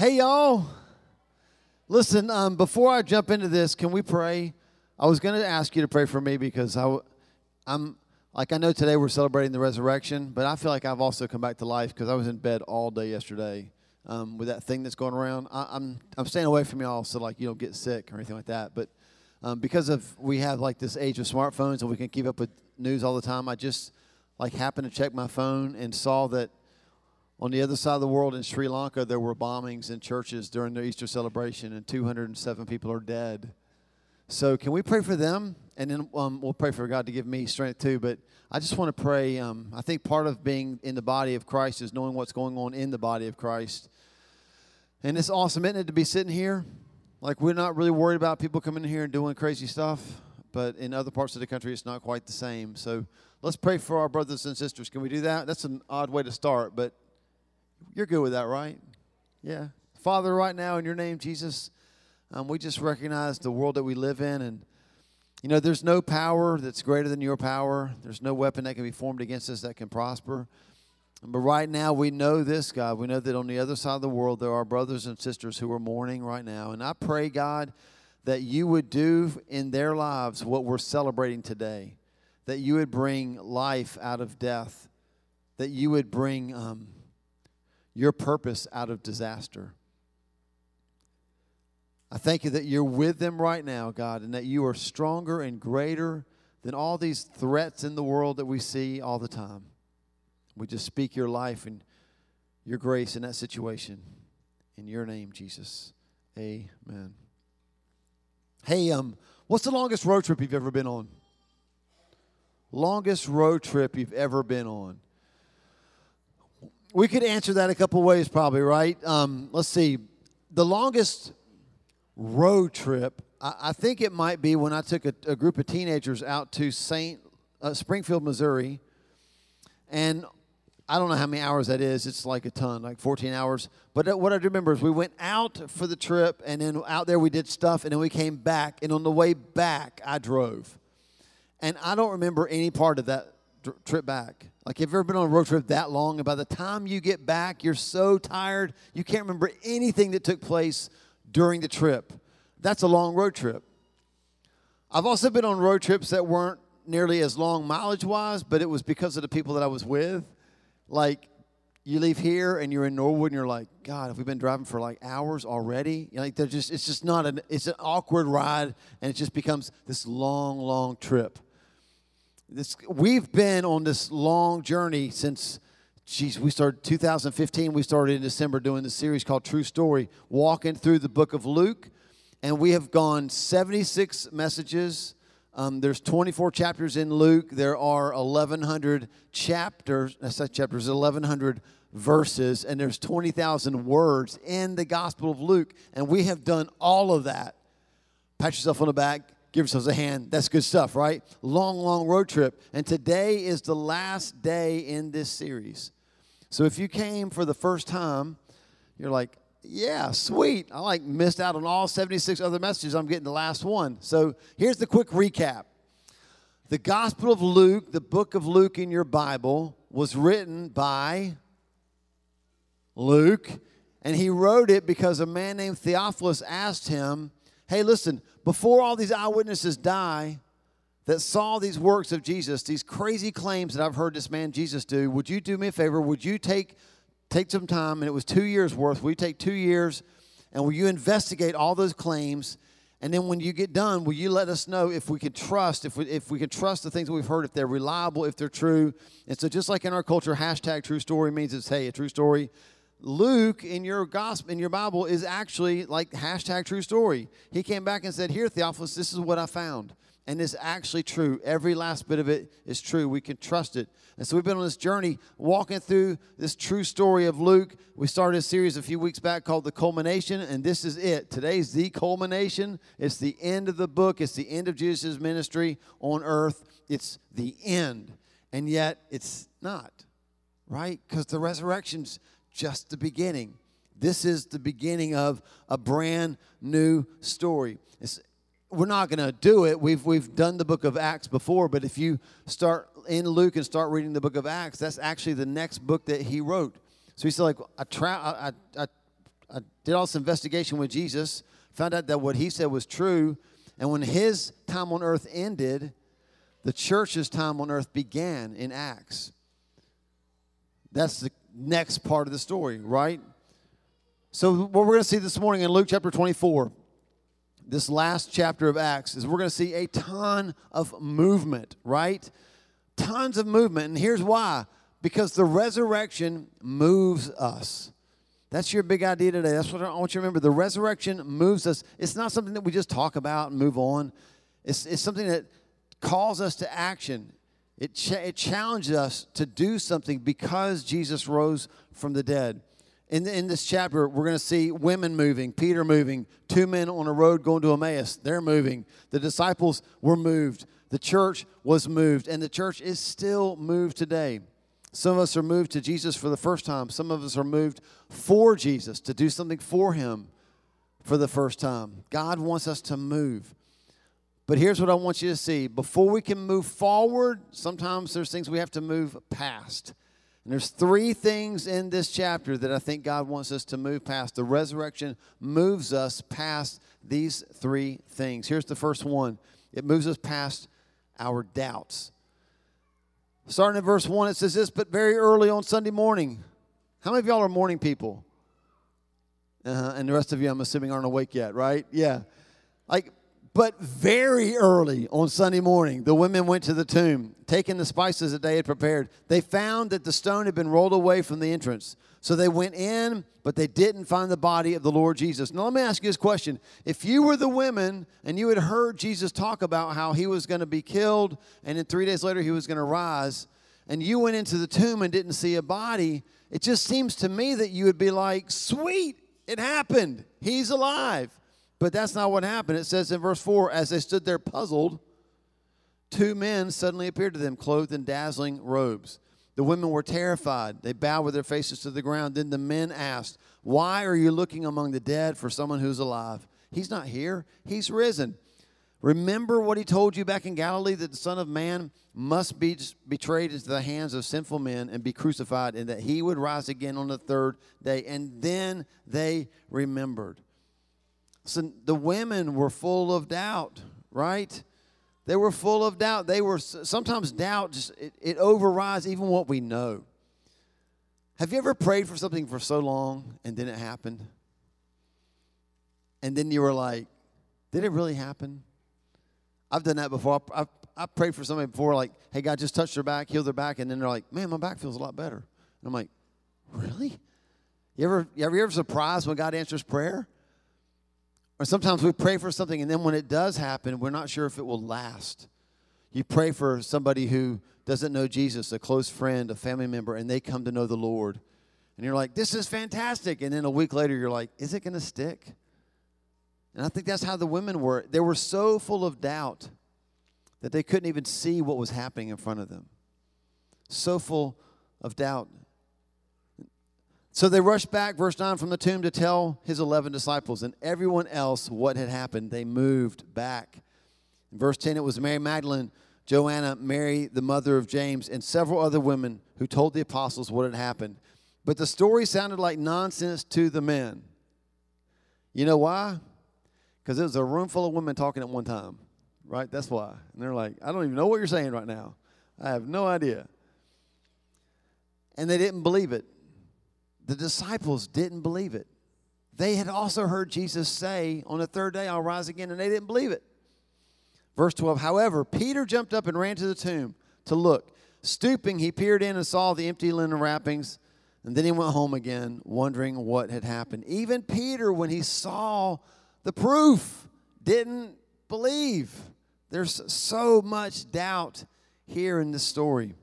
Hey, y'all. Listen, um, before I jump into this, can we pray? I was going to ask you to pray for me because I, I'm like I know today we're celebrating the resurrection, but I feel like I've also come back to life because I was in bed all day yesterday um, with that thing that's going around. I, am I'm, I'm staying away from y'all so like you don't get sick or anything like that. But um, because of we have like this age of smartphones and we can keep up with news all the time, I just like happened to check my phone and saw that on the other side of the world in Sri Lanka, there were bombings in churches during their Easter celebration, and 207 people are dead. So, can we pray for them? And then um, we'll pray for God to give me strength too. But I just want to pray. Um, I think part of being in the body of Christ is knowing what's going on in the body of Christ. And it's awesome, isn't it, to be sitting here? Like, we're not really worried about people coming in here and doing crazy stuff. But in other parts of the country, it's not quite the same. So, let's pray for our brothers and sisters. Can we do that? That's an odd way to start, but you're good with that, right? Yeah. Father, right now, in your name, Jesus, um, we just recognize the world that we live in. And, you know, there's no power that's greater than your power, there's no weapon that can be formed against us that can prosper. But right now, we know this, God. We know that on the other side of the world, there are brothers and sisters who are mourning right now. And I pray, God, that you would do in their lives what we're celebrating today, that you would bring life out of death, that you would bring. Um, your purpose out of disaster. I thank you that you're with them right now, God, and that you are stronger and greater than all these threats in the world that we see all the time. We just speak your life and your grace in that situation. In your name, Jesus. Amen. Hey, um, what's the longest road trip you've ever been on? Longest road trip you've ever been on? We could answer that a couple ways, probably, right? Um, let's see. The longest road trip, I, I, think it might be when I took a, a group of teenagers out to St. Uh, Springfield, Missouri. And I don't know how many hours that is. It's like a ton, like 14 hours. But what I do remember is we went out for the trip, and then out there we did stuff, and then we came back. And on the way back, I drove. And I don't remember any part of that trip back. Like, have you ever been on a road trip that long? And by the time you get back, you're so tired, you can't remember anything that took place during the trip. That's a long road trip. I've also been on road trips that weren't nearly as long mileage wise, but it was because of the people that I was with. Like, you leave here and you're in Norwood and you're like, God, have we been driving for like hours already? You know, like, they're just, it's just not an, it's an awkward ride and it just becomes this long, long trip. This, we've been on this long journey since geez, we started 2015. We started in December doing the series called True Story, walking through the book of Luke. And we have gone 76 messages. Um, there's 24 chapters in Luke. There are 1,100 chapters. That's not chapters. 1,100 verses, and there's 20,000 words in the Gospel of Luke. And we have done all of that. Pat yourself on the back give yourselves a hand. That's good stuff, right? Long, long road trip. And today is the last day in this series. So if you came for the first time, you're like, yeah, sweet. I like missed out on all 76 other messages. I'm getting the last one. So here's the quick recap. The Gospel of Luke, the book of Luke in your Bible, was written by Luke, and he wrote it because a man named Theophilus asked him, Hey, listen, before all these eyewitnesses die that saw these works of Jesus, these crazy claims that I've heard this man Jesus do, would you do me a favor? Would you take take some time and it was 2 years worth. Will you take 2 years and will you investigate all those claims? And then when you get done, will you let us know if we can trust, if we, if we can trust the things that we've heard, if they're reliable, if they're true? And so, just like in our culture, hashtag true story means it's, hey, a true story. Luke in your gospel in your Bible is actually like hashtag true story. He came back and said, Here, Theophilus, this is what I found. And it's actually true. Every last bit of it is true. We can trust it. And so we've been on this journey walking through this true story of Luke. We started a series a few weeks back called The Culmination, and this is it. Today's the culmination. It's the end of the book, it's the end of Jesus' ministry on earth. It's the end. And yet it's not, right? Because the resurrection's just the beginning. This is the beginning of a brand new story. It's, we're not going to do it. We've, we've done the book of Acts before, but if you start in Luke and start reading the book of Acts, that's actually the next book that he wrote. So he said, like, I, tra- I, I, I did all this investigation with Jesus, found out that what he said was true. And when his time on earth ended, the church's time on earth began in Acts. That's the next part of the story, right? So, what we're going to see this morning in Luke chapter 24, this last chapter of Acts, is we're going to see a ton of movement, right? Tons of movement. And here's why because the resurrection moves us. That's your big idea today. That's what I want you to remember. The resurrection moves us. It's not something that we just talk about and move on, it's, it's something that calls us to action. It, ch- it challenges us to do something because Jesus rose from the dead. In, in this chapter, we're going to see women moving, Peter moving, two men on a road going to Emmaus. They're moving. The disciples were moved. The church was moved, and the church is still moved today. Some of us are moved to Jesus for the first time. Some of us are moved for Jesus to do something for Him for the first time. God wants us to move. But here's what I want you to see before we can move forward, sometimes there's things we have to move past. And there's three things in this chapter that I think God wants us to move past. The resurrection moves us past these three things. Here's the first one it moves us past our doubts. Starting in verse 1, it says this, but very early on Sunday morning. How many of y'all are morning people? Uh-huh. And the rest of you, I'm assuming, aren't awake yet, right? Yeah. Like but very early on Sunday morning, the women went to the tomb, taking the spices that they had prepared. They found that the stone had been rolled away from the entrance. So they went in, but they didn't find the body of the Lord Jesus. Now, let me ask you this question. If you were the women and you had heard Jesus talk about how he was going to be killed and then three days later he was going to rise, and you went into the tomb and didn't see a body, it just seems to me that you would be like, sweet, it happened. He's alive. But that's not what happened. It says in verse 4 as they stood there puzzled, two men suddenly appeared to them, clothed in dazzling robes. The women were terrified. They bowed with their faces to the ground. Then the men asked, Why are you looking among the dead for someone who's alive? He's not here, he's risen. Remember what he told you back in Galilee that the Son of Man must be betrayed into the hands of sinful men and be crucified, and that he would rise again on the third day. And then they remembered. So the women were full of doubt, right? They were full of doubt. They were sometimes doubt just it, it overrides even what we know. Have you ever prayed for something for so long and then it happened? And then you were like, did it really happen? I've done that before. I've, I prayed for somebody before, like, hey, God, just touch their back, heal their back. And then they're like, man, my back feels a lot better. And I'm like, really? You ever, you ever, you ever surprised when God answers prayer? Or sometimes we pray for something, and then when it does happen, we're not sure if it will last. You pray for somebody who doesn't know Jesus, a close friend, a family member, and they come to know the Lord. And you're like, this is fantastic. And then a week later, you're like, is it going to stick? And I think that's how the women were. They were so full of doubt that they couldn't even see what was happening in front of them. So full of doubt. So they rushed back, verse 9, from the tomb to tell his 11 disciples and everyone else what had happened. They moved back. In verse 10, it was Mary Magdalene, Joanna, Mary, the mother of James, and several other women who told the apostles what had happened. But the story sounded like nonsense to the men. You know why? Because it was a room full of women talking at one time, right? That's why. And they're like, I don't even know what you're saying right now. I have no idea. And they didn't believe it. The disciples didn't believe it. They had also heard Jesus say, On the third day, I'll rise again, and they didn't believe it. Verse 12, however, Peter jumped up and ran to the tomb to look. Stooping, he peered in and saw the empty linen wrappings, and then he went home again, wondering what had happened. Even Peter, when he saw the proof, didn't believe. There's so much doubt here in this story.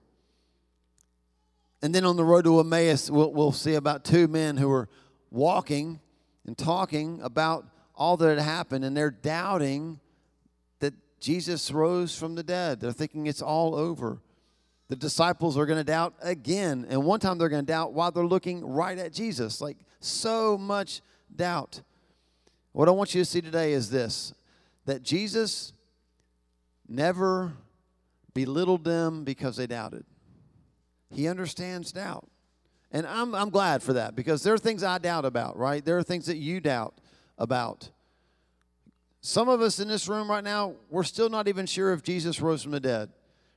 And then on the road to Emmaus, we'll, we'll see about two men who are walking and talking about all that had happened, and they're doubting that Jesus rose from the dead. They're thinking it's all over. The disciples are going to doubt again. And one time they're going to doubt while they're looking right at Jesus. Like so much doubt. What I want you to see today is this that Jesus never belittled them because they doubted. He understands doubt. And I'm, I'm glad for that because there are things I doubt about, right? There are things that you doubt about. Some of us in this room right now, we're still not even sure if Jesus rose from the dead.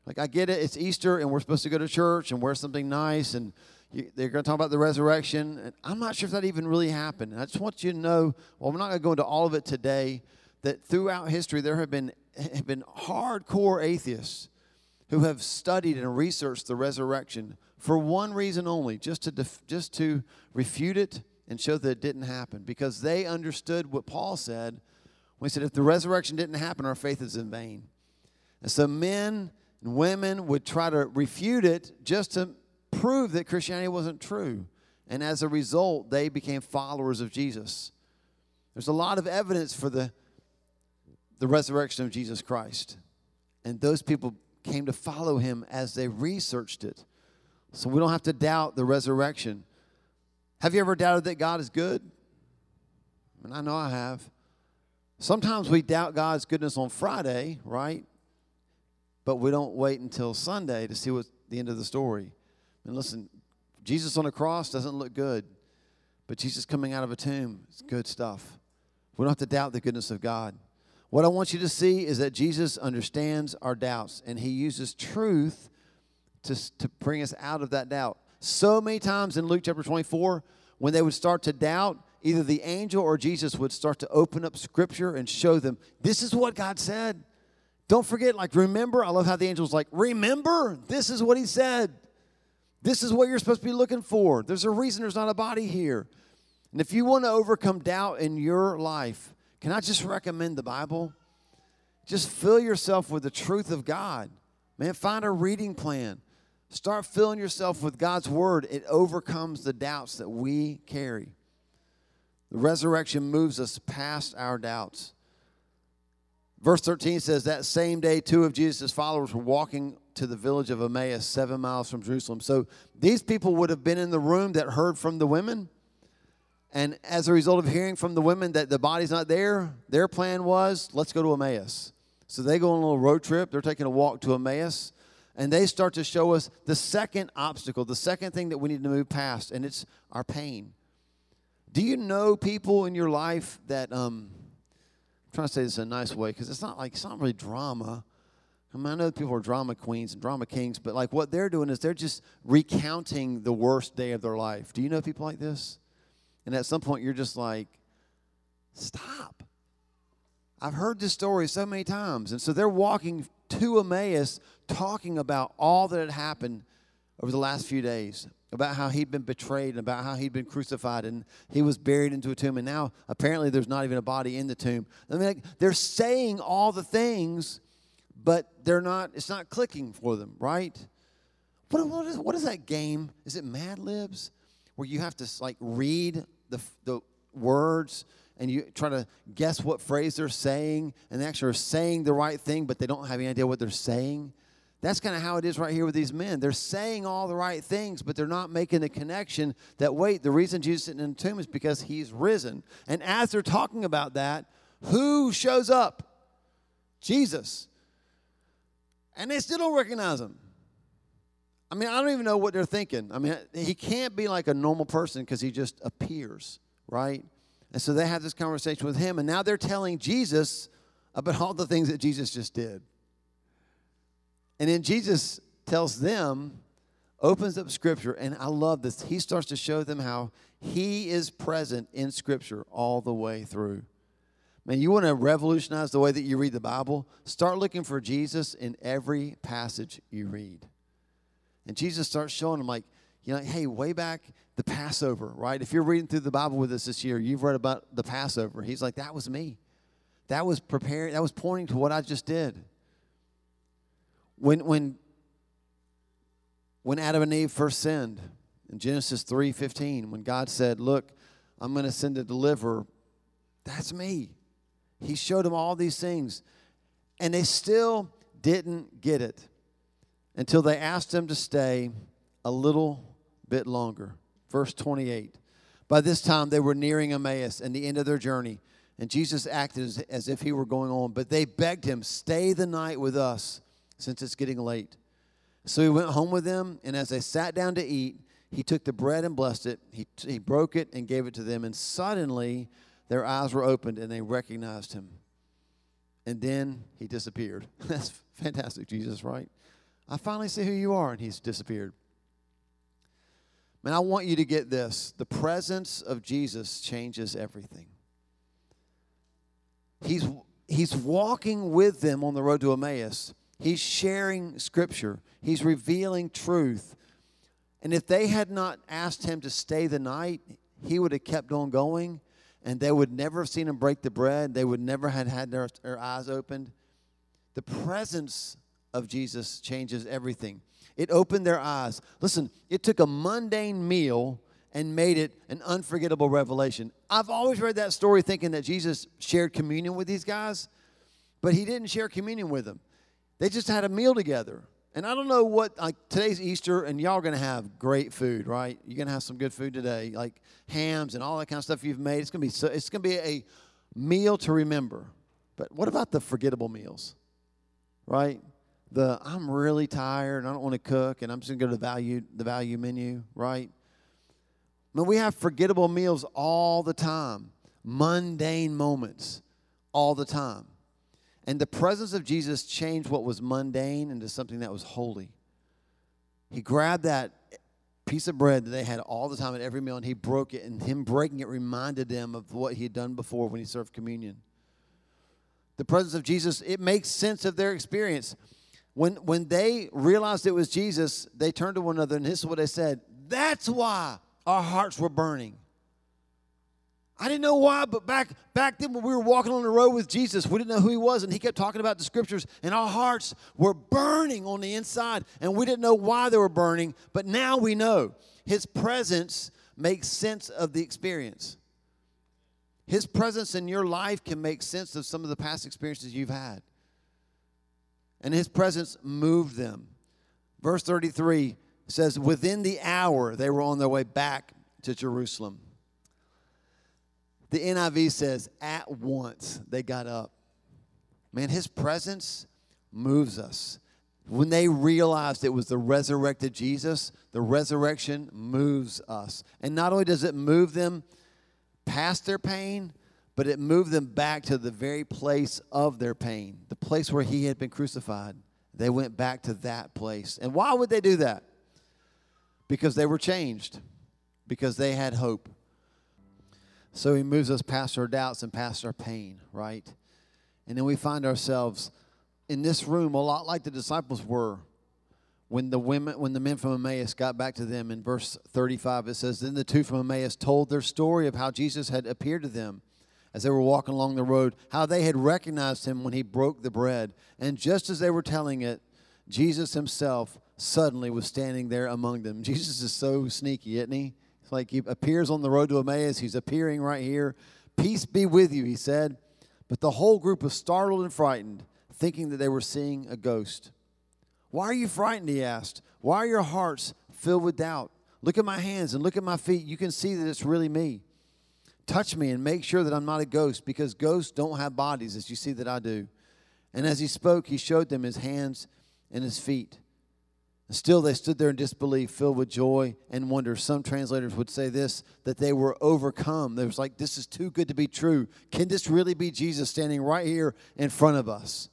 Like, I get it, it's Easter and we're supposed to go to church and wear something nice and you, they're going to talk about the resurrection. And I'm not sure if that even really happened. And I just want you to know, well, I'm not going to go into all of it today, that throughout history there have been, have been hardcore atheists who have studied and researched the resurrection for one reason only, just to, def, just to refute it and show that it didn't happen. Because they understood what Paul said when he said, if the resurrection didn't happen, our faith is in vain. And so men and women would try to refute it just to prove that Christianity wasn't true. And as a result, they became followers of Jesus. There's a lot of evidence for the, the resurrection of Jesus Christ. And those people came to follow him as they researched it. So we don't have to doubt the resurrection. Have you ever doubted that God is good? And I know I have. Sometimes we doubt God's goodness on Friday, right? But we don't wait until Sunday to see what's the end of the story. And listen, Jesus on a cross doesn't look good, but Jesus coming out of a tomb is good stuff. We don't have to doubt the goodness of God. What I want you to see is that Jesus understands our doubts and he uses truth to, to bring us out of that doubt. So many times in Luke chapter 24, when they would start to doubt, either the angel or Jesus would start to open up scripture and show them, this is what God said. Don't forget, like, remember. I love how the angel's like, remember, this is what he said. This is what you're supposed to be looking for. There's a reason there's not a body here. And if you want to overcome doubt in your life, can I just recommend the Bible? Just fill yourself with the truth of God. Man, find a reading plan. Start filling yourself with God's word. It overcomes the doubts that we carry. The resurrection moves us past our doubts. Verse 13 says, That same day, two of Jesus' followers were walking to the village of Emmaus, seven miles from Jerusalem. So these people would have been in the room that heard from the women. And as a result of hearing from the women that the body's not there, their plan was, let's go to Emmaus. So they go on a little road trip. They're taking a walk to Emmaus. And they start to show us the second obstacle, the second thing that we need to move past, and it's our pain. Do you know people in your life that, um, I'm trying to say this in a nice way because it's not like, it's not really drama. I mean, I know people are drama queens and drama kings, but like what they're doing is they're just recounting the worst day of their life. Do you know people like this? And at some point, you're just like, stop. I've heard this story so many times. And so they're walking to Emmaus talking about all that had happened over the last few days about how he'd been betrayed and about how he'd been crucified and he was buried into a tomb. And now apparently there's not even a body in the tomb. I mean, like, they're saying all the things but they're not it's not clicking for them right? What, what, is, what is that game? Is it mad libs? Where you have to like read the, the words and you try to guess what phrase they're saying and they actually are saying the right thing but they don't have any idea what they're saying that's kind of how it is right here with these men. They're saying all the right things, but they're not making the connection that, wait, the reason Jesus is in the tomb is because he's risen. And as they're talking about that, who shows up? Jesus. And they still don't recognize him. I mean, I don't even know what they're thinking. I mean, he can't be like a normal person because he just appears, right? And so they have this conversation with him, and now they're telling Jesus about all the things that Jesus just did. And then Jesus tells them, opens up Scripture, and I love this. He starts to show them how He is present in Scripture all the way through. Man, you want to revolutionize the way that you read the Bible? Start looking for Jesus in every passage you read. And Jesus starts showing them, like, you know, hey, way back the Passover, right? If you're reading through the Bible with us this year, you've read about the Passover. He's like, that was me. That was preparing, that was pointing to what I just did. When, when, when Adam and Eve first sinned, in Genesis 3:15, when God said, Look, I'm going to send a deliverer, that's me. He showed them all these things. And they still didn't get it until they asked him to stay a little bit longer. Verse 28. By this time, they were nearing Emmaus and the end of their journey, and Jesus acted as, as if he were going on. But they begged him, Stay the night with us since it's getting late. So he went home with them, and as they sat down to eat, He took the bread and blessed it. He, he broke it and gave it to them. And suddenly their eyes were opened and they recognized him. And then he disappeared. That's fantastic, Jesus, right? I finally see who you are. And he's disappeared. Man, I want you to get this. The presence of Jesus changes everything. He's, he's walking with them on the road to Emmaus. He's sharing scripture. He's revealing truth. And if they had not asked him to stay the night, he would have kept on going and they would never have seen him break the bread. They would never have had their, their eyes opened. The presence of Jesus changes everything. It opened their eyes. Listen, it took a mundane meal and made it an unforgettable revelation. I've always read that story thinking that Jesus shared communion with these guys, but he didn't share communion with them. They just had a meal together. And I don't know what like today's Easter, and y'all are gonna have great food, right? You're gonna have some good food today, like hams and all that kind of stuff you've made. It's gonna be so, it's gonna be a meal to remember. But what about the forgettable meals, right? The I'm really tired and I don't want to cook, and I'm just gonna go to the value the value menu, right? Mean, we have forgettable meals all the time, mundane moments all the time. And the presence of Jesus changed what was mundane into something that was holy. He grabbed that piece of bread that they had all the time at every meal and he broke it, and him breaking it reminded them of what he had done before when he served communion. The presence of Jesus, it makes sense of their experience. When, when they realized it was Jesus, they turned to one another, and this is what they said That's why our hearts were burning. I didn't know why, but back back then when we were walking on the road with Jesus, we didn't know who he was, and he kept talking about the scriptures, and our hearts were burning on the inside, and we didn't know why they were burning, but now we know. His presence makes sense of the experience. His presence in your life can make sense of some of the past experiences you've had. And his presence moved them. Verse 33 says, Within the hour, they were on their way back to Jerusalem. The NIV says, at once they got up. Man, his presence moves us. When they realized it was the resurrected Jesus, the resurrection moves us. And not only does it move them past their pain, but it moved them back to the very place of their pain, the place where he had been crucified. They went back to that place. And why would they do that? Because they were changed, because they had hope. So he moves us past our doubts and past our pain, right? And then we find ourselves in this room a lot like the disciples were when the women when the men from Emmaus got back to them in verse 35 it says then the two from Emmaus told their story of how Jesus had appeared to them as they were walking along the road how they had recognized him when he broke the bread and just as they were telling it Jesus himself suddenly was standing there among them Jesus is so sneaky isn't he it's like he appears on the road to Emmaus. He's appearing right here. Peace be with you, he said. But the whole group was startled and frightened, thinking that they were seeing a ghost. Why are you frightened? He asked. Why are your hearts filled with doubt? Look at my hands and look at my feet. You can see that it's really me. Touch me and make sure that I'm not a ghost because ghosts don't have bodies as you see that I do. And as he spoke, he showed them his hands and his feet. And Still, they stood there in disbelief, filled with joy and wonder. Some translators would say this that they were overcome. They was like, This is too good to be true. Can this really be Jesus standing right here in front of us?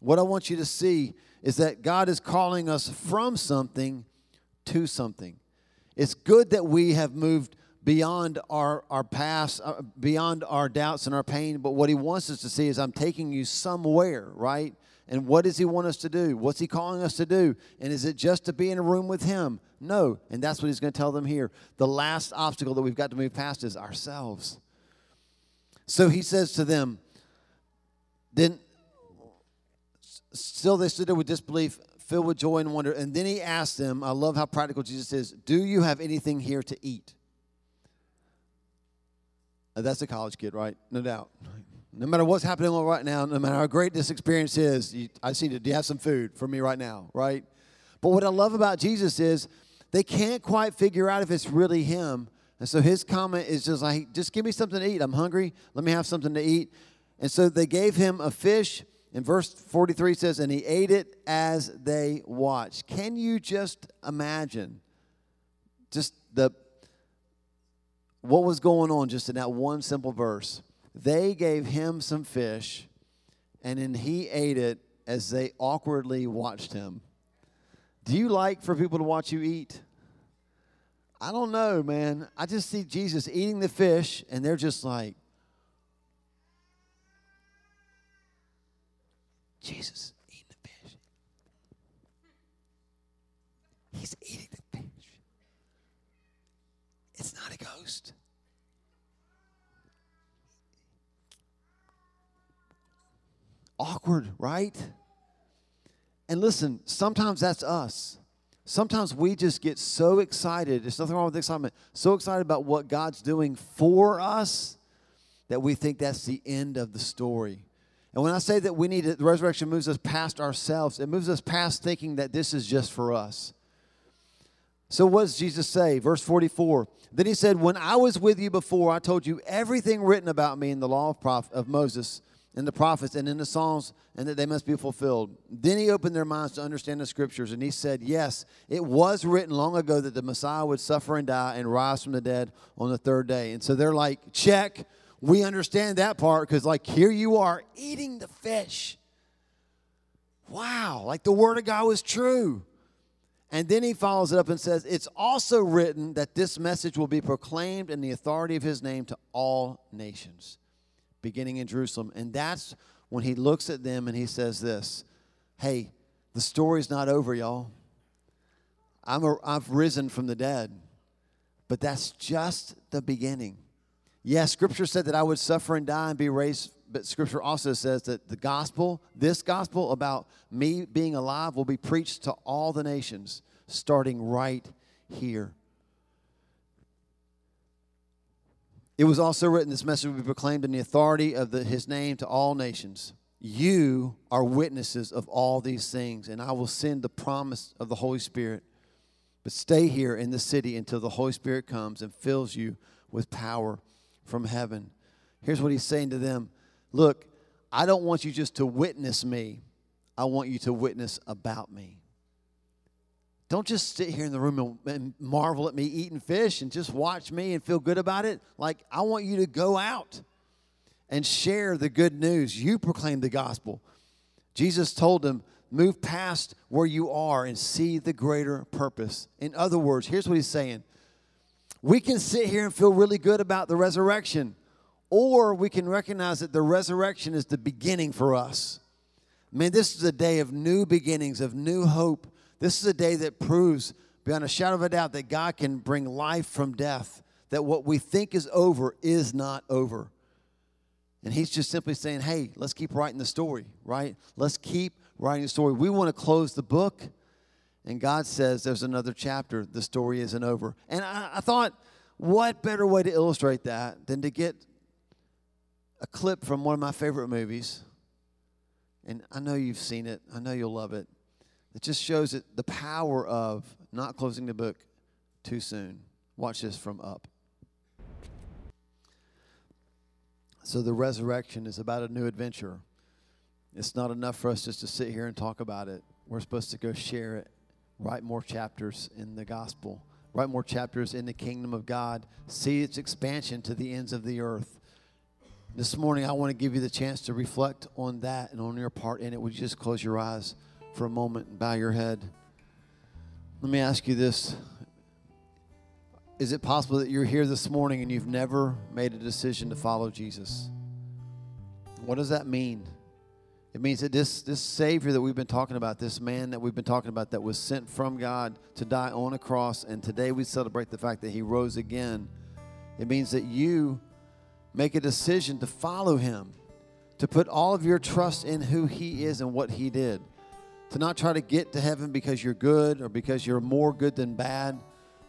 What I want you to see is that God is calling us from something to something. It's good that we have moved beyond our, our past, uh, beyond our doubts and our pain, but what He wants us to see is I'm taking you somewhere, right? And what does he want us to do? What's he calling us to do? And is it just to be in a room with him? No. And that's what he's going to tell them here. The last obstacle that we've got to move past is ourselves. So he says to them, then still they stood there with disbelief, filled with joy and wonder. And then he asked them, I love how practical Jesus is, do you have anything here to eat? Uh, that's a college kid, right? No doubt. No matter what's happening right now, no matter how great this experience is, you, I see, do you have some food for me right now, right? But what I love about Jesus is they can't quite figure out if it's really him. And so his comment is just like, just give me something to eat. I'm hungry. Let me have something to eat. And so they gave him a fish. And verse 43 says, and he ate it as they watched. Can you just imagine just the what was going on just in that one simple verse. They gave him some fish, and then he ate it as they awkwardly watched him. Do you like for people to watch you eat? I don't know, man. I just see Jesus eating the fish, and they're just like, Jesus eating the fish. He's eating the fish. It's not a ghost. Awkward, right? And listen, sometimes that's us. Sometimes we just get so excited. There's nothing wrong with excitement. So excited about what God's doing for us that we think that's the end of the story. And when I say that we need it, the resurrection moves us past ourselves. It moves us past thinking that this is just for us. So what does Jesus say? Verse 44. Then he said, When I was with you before, I told you everything written about me in the law of, Prophet, of Moses in the prophets and in the Psalms, and that they must be fulfilled. Then he opened their minds to understand the scriptures, and he said, Yes, it was written long ago that the Messiah would suffer and die and rise from the dead on the third day. And so they're like, Check, we understand that part because, like, here you are eating the fish. Wow, like the word of God was true. And then he follows it up and says, It's also written that this message will be proclaimed in the authority of his name to all nations beginning in Jerusalem. And that's when he looks at them and he says this Hey, the story's not over, y'all. I'm a, I've risen from the dead, but that's just the beginning. Yes, Scripture said that I would suffer and die and be raised, but Scripture also says that the gospel, this gospel about me being alive, will be preached to all the nations, starting right here. It was also written, this message will be proclaimed in the authority of the, his name to all nations. You are witnesses of all these things, and I will send the promise of the Holy Spirit. But stay here in the city until the Holy Spirit comes and fills you with power from heaven. Here's what he's saying to them Look, I don't want you just to witness me, I want you to witness about me. Don't just sit here in the room and, marvel at me eating fish and just watch me and feel good about it. Like, I want you to go out and share the good news. You proclaim the gospel. Jesus told them, move past where you are and see the greater purpose. In other words, here's what he's saying we can sit here and feel really good about the resurrection, or we can recognize that the resurrection is the beginning for us. Man, this is a day of new beginnings, of new hope this is a day that proves beyond a shadow of a doubt that God can bring life from death, that what we think is over is not over. And he's just simply saying, hey, let's keep writing the story, right? Let's keep writing the story. We want to close the book. And God says there's another chapter. The story isn't over. And I, I thought, what better way to illustrate that than to get a clip from one of my favorite movies? And I know you've seen it, I know you'll love it. It just shows it, the power of not closing the book too soon. Watch this from Up. So, the resurrection is about a new adventure. It's not enough for us just to sit here and talk about it. We're supposed to go share it, write more chapters in the gospel, write more chapters in the kingdom of God, see its expansion to the ends of the earth. This morning, I want to give you the chance to reflect on that and on your part in it. Would you just close your eyes? for a moment and bow your head. Let me ask you this Is it possible that you're here this morning and you've never made a decision to follow Jesus? What does that mean? It means that this, this Savior that we've been talking about, this man that we've been talking about, that was sent from God to die on a cross, and today we celebrate the fact that he rose again. It means that you make a decision to follow him, to put all of your trust in who he is and what he did to not try to get to heaven because you're good or because you're more good than bad,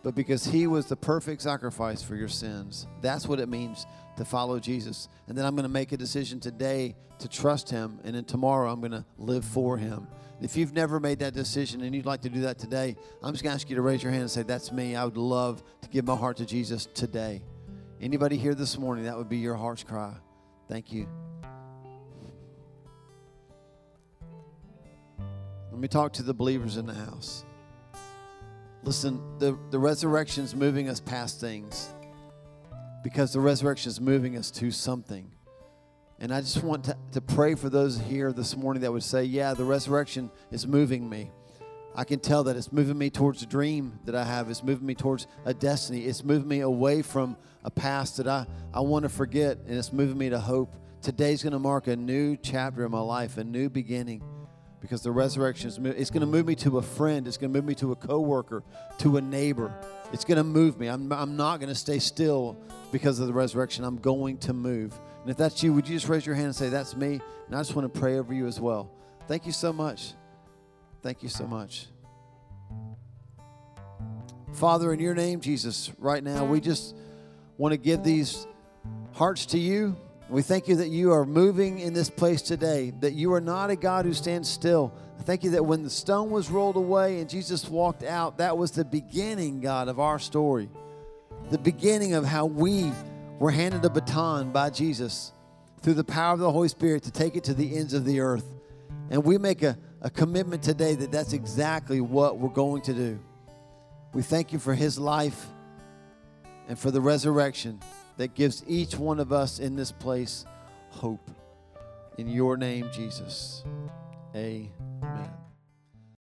but because He was the perfect sacrifice for your sins. That's what it means to follow Jesus. And then I'm going to make a decision today to trust Him, and then tomorrow I'm going to live for Him. If you've never made that decision and you'd like to do that today, I'm just going to ask you to raise your hand and say, That's me. I would love to give my heart to Jesus today. Anybody here this morning, that would be your heart's cry. Thank you. Let me talk to the believers in the house. Listen, the, the resurrection is moving us past things because the resurrection is moving us to something. And I just want to, to pray for those here this morning that would say, Yeah, the resurrection is moving me. I can tell that it's moving me towards a dream that I have. It's moving me towards a destiny. It's moving me away from a past that I, I want to forget, and it's moving me to hope. Today's going to mark a new chapter in my life, a new beginning, because the resurrection is it's going to move me to a friend. It's going to move me to a coworker, to a neighbor. It's going to move me. I'm, I'm not going to stay still because of the resurrection. I'm going to move. And if that's you, would you just raise your hand and say, That's me? And I just want to pray over you as well. Thank you so much. Thank you so much. Father, in your name, Jesus, right now, we just want to give these hearts to you. We thank you that you are moving in this place today, that you are not a God who stands still. I thank you that when the stone was rolled away and Jesus walked out, that was the beginning, God, of our story. The beginning of how we were handed a baton by Jesus through the power of the Holy Spirit to take it to the ends of the earth. And we make a a commitment today that that's exactly what we're going to do. We thank you for his life and for the resurrection that gives each one of us in this place hope. In your name, Jesus. Amen.